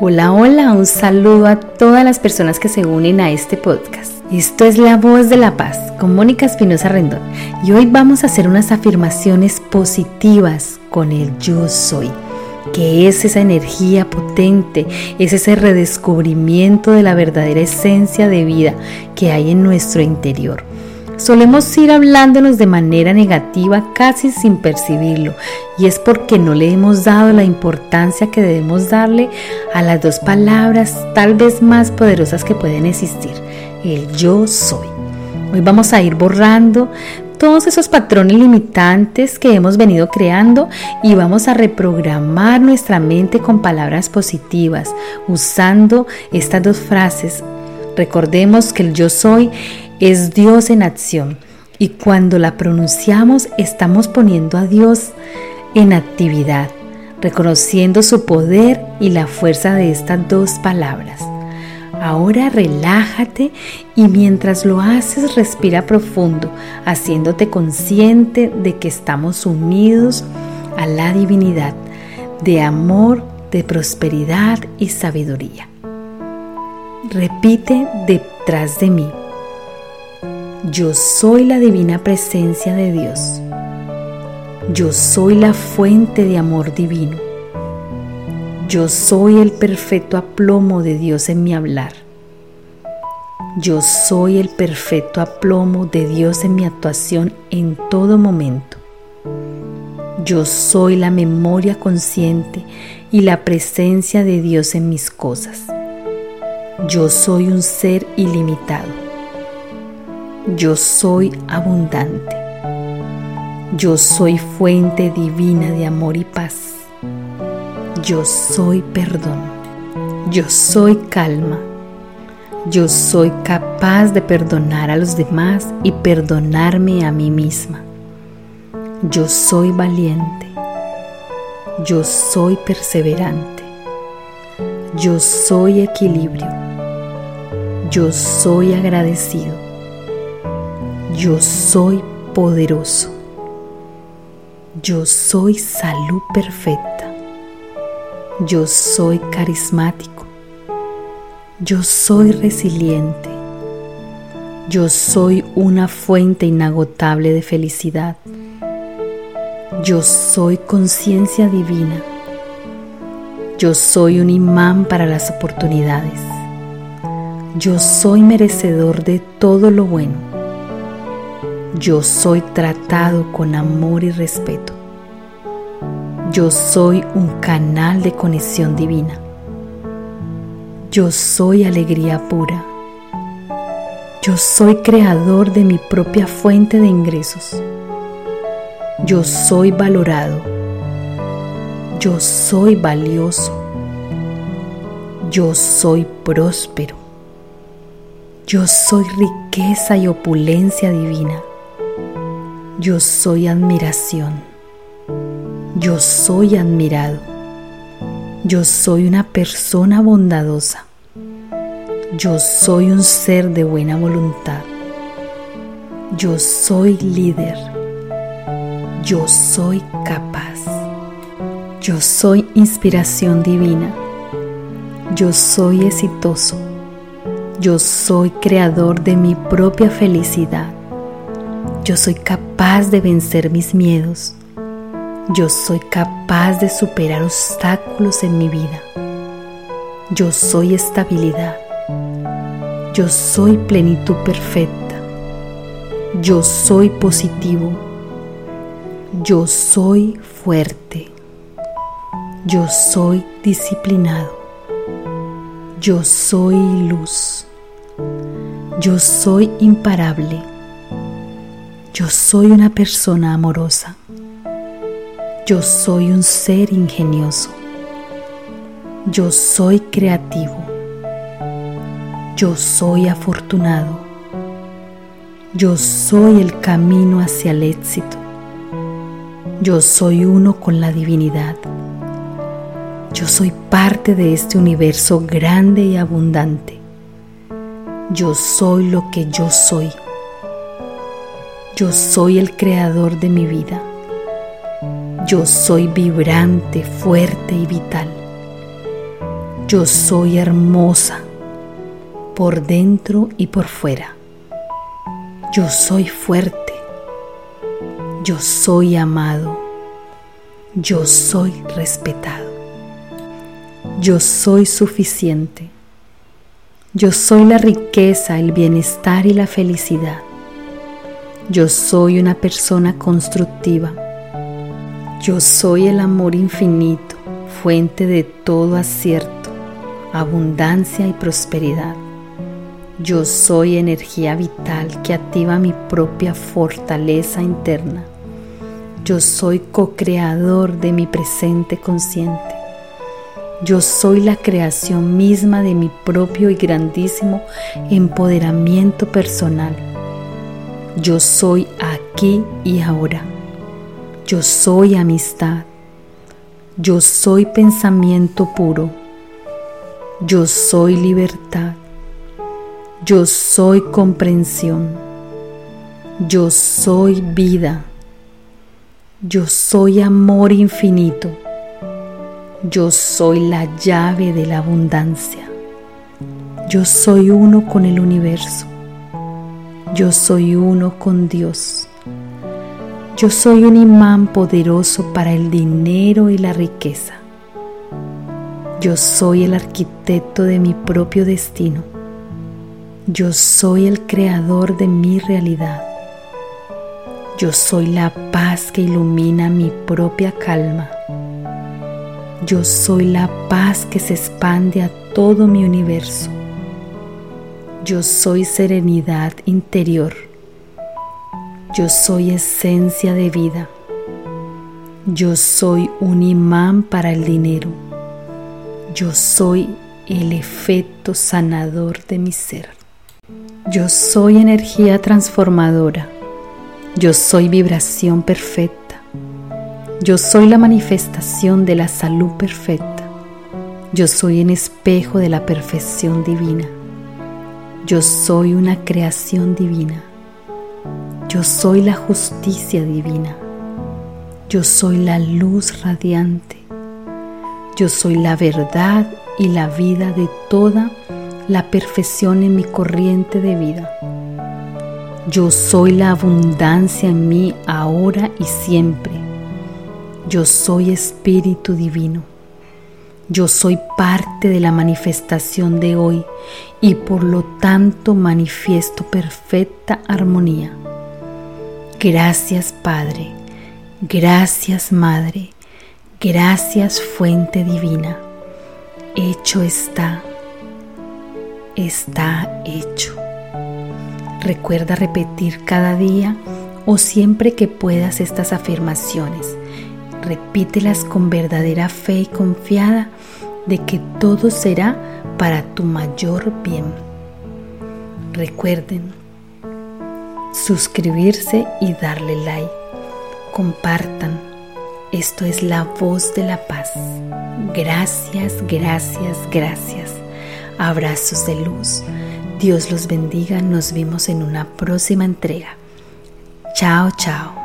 Hola, hola, un saludo a todas las personas que se unen a este podcast. Esto es La Voz de la Paz con Mónica Espinosa Rendón y hoy vamos a hacer unas afirmaciones positivas con el yo soy, que es esa energía potente, es ese redescubrimiento de la verdadera esencia de vida que hay en nuestro interior. Solemos ir hablándonos de manera negativa casi sin percibirlo y es porque no le hemos dado la importancia que debemos darle a las dos palabras tal vez más poderosas que pueden existir, el yo soy. Hoy vamos a ir borrando todos esos patrones limitantes que hemos venido creando y vamos a reprogramar nuestra mente con palabras positivas usando estas dos frases. Recordemos que el yo soy es Dios en acción y cuando la pronunciamos estamos poniendo a Dios en actividad, reconociendo su poder y la fuerza de estas dos palabras. Ahora relájate y mientras lo haces respira profundo, haciéndote consciente de que estamos unidos a la divinidad, de amor, de prosperidad y sabiduría. Repite detrás de mí. Yo soy la divina presencia de Dios. Yo soy la fuente de amor divino. Yo soy el perfecto aplomo de Dios en mi hablar. Yo soy el perfecto aplomo de Dios en mi actuación en todo momento. Yo soy la memoria consciente y la presencia de Dios en mis cosas. Yo soy un ser ilimitado. Yo soy abundante. Yo soy fuente divina de amor y paz. Yo soy perdón. Yo soy calma. Yo soy capaz de perdonar a los demás y perdonarme a mí misma. Yo soy valiente. Yo soy perseverante. Yo soy equilibrio. Yo soy agradecido. Yo soy poderoso. Yo soy salud perfecta. Yo soy carismático. Yo soy resiliente. Yo soy una fuente inagotable de felicidad. Yo soy conciencia divina. Yo soy un imán para las oportunidades. Yo soy merecedor de todo lo bueno yo soy tratado con amor y respeto. Yo soy un canal de conexión divina. Yo soy alegría pura. Yo soy creador de mi propia fuente de ingresos. Yo soy valorado. Yo soy valioso. Yo soy próspero. Yo soy riqueza y opulencia divina. Yo soy admiración. Yo soy admirado. Yo soy una persona bondadosa. Yo soy un ser de buena voluntad. Yo soy líder. Yo soy capaz. Yo soy inspiración divina. Yo soy exitoso. Yo soy creador de mi propia felicidad. Yo soy capaz de vencer mis miedos. Yo soy capaz de superar obstáculos en mi vida. Yo soy estabilidad. Yo soy plenitud perfecta. Yo soy positivo. Yo soy fuerte. Yo soy disciplinado. Yo soy luz. Yo soy imparable. Yo soy una persona amorosa. Yo soy un ser ingenioso. Yo soy creativo. Yo soy afortunado. Yo soy el camino hacia el éxito. Yo soy uno con la divinidad. Yo soy parte de este universo grande y abundante. Yo soy lo que yo soy. Yo soy el creador de mi vida. Yo soy vibrante, fuerte y vital. Yo soy hermosa por dentro y por fuera. Yo soy fuerte. Yo soy amado. Yo soy respetado. Yo soy suficiente. Yo soy la riqueza, el bienestar y la felicidad. Yo soy una persona constructiva. Yo soy el amor infinito, fuente de todo acierto, abundancia y prosperidad. Yo soy energía vital que activa mi propia fortaleza interna. Yo soy co-creador de mi presente consciente. Yo soy la creación misma de mi propio y grandísimo empoderamiento personal. Yo soy aquí y ahora. Yo soy amistad. Yo soy pensamiento puro. Yo soy libertad. Yo soy comprensión. Yo soy vida. Yo soy amor infinito. Yo soy la llave de la abundancia. Yo soy uno con el universo. Yo soy uno con Dios. Yo soy un imán poderoso para el dinero y la riqueza. Yo soy el arquitecto de mi propio destino. Yo soy el creador de mi realidad. Yo soy la paz que ilumina mi propia calma. Yo soy la paz que se expande a todo mi universo. Yo soy serenidad interior. Yo soy esencia de vida. Yo soy un imán para el dinero. Yo soy el efecto sanador de mi ser. Yo soy energía transformadora. Yo soy vibración perfecta. Yo soy la manifestación de la salud perfecta. Yo soy un espejo de la perfección divina. Yo soy una creación divina. Yo soy la justicia divina. Yo soy la luz radiante. Yo soy la verdad y la vida de toda la perfección en mi corriente de vida. Yo soy la abundancia en mí ahora y siempre. Yo soy Espíritu Divino. Yo soy parte de la manifestación de hoy y por lo tanto manifiesto perfecta armonía. Gracias Padre, gracias Madre, gracias Fuente Divina. Hecho está está hecho. Recuerda repetir cada día o siempre que puedas estas afirmaciones. Repítelas con verdadera fe y confiada de que todo será para tu mayor bien. Recuerden suscribirse y darle like. Compartan. Esto es la voz de la paz. Gracias, gracias, gracias abrazos de luz. Dios los bendiga, nos vemos en una próxima entrega. Chao, chao.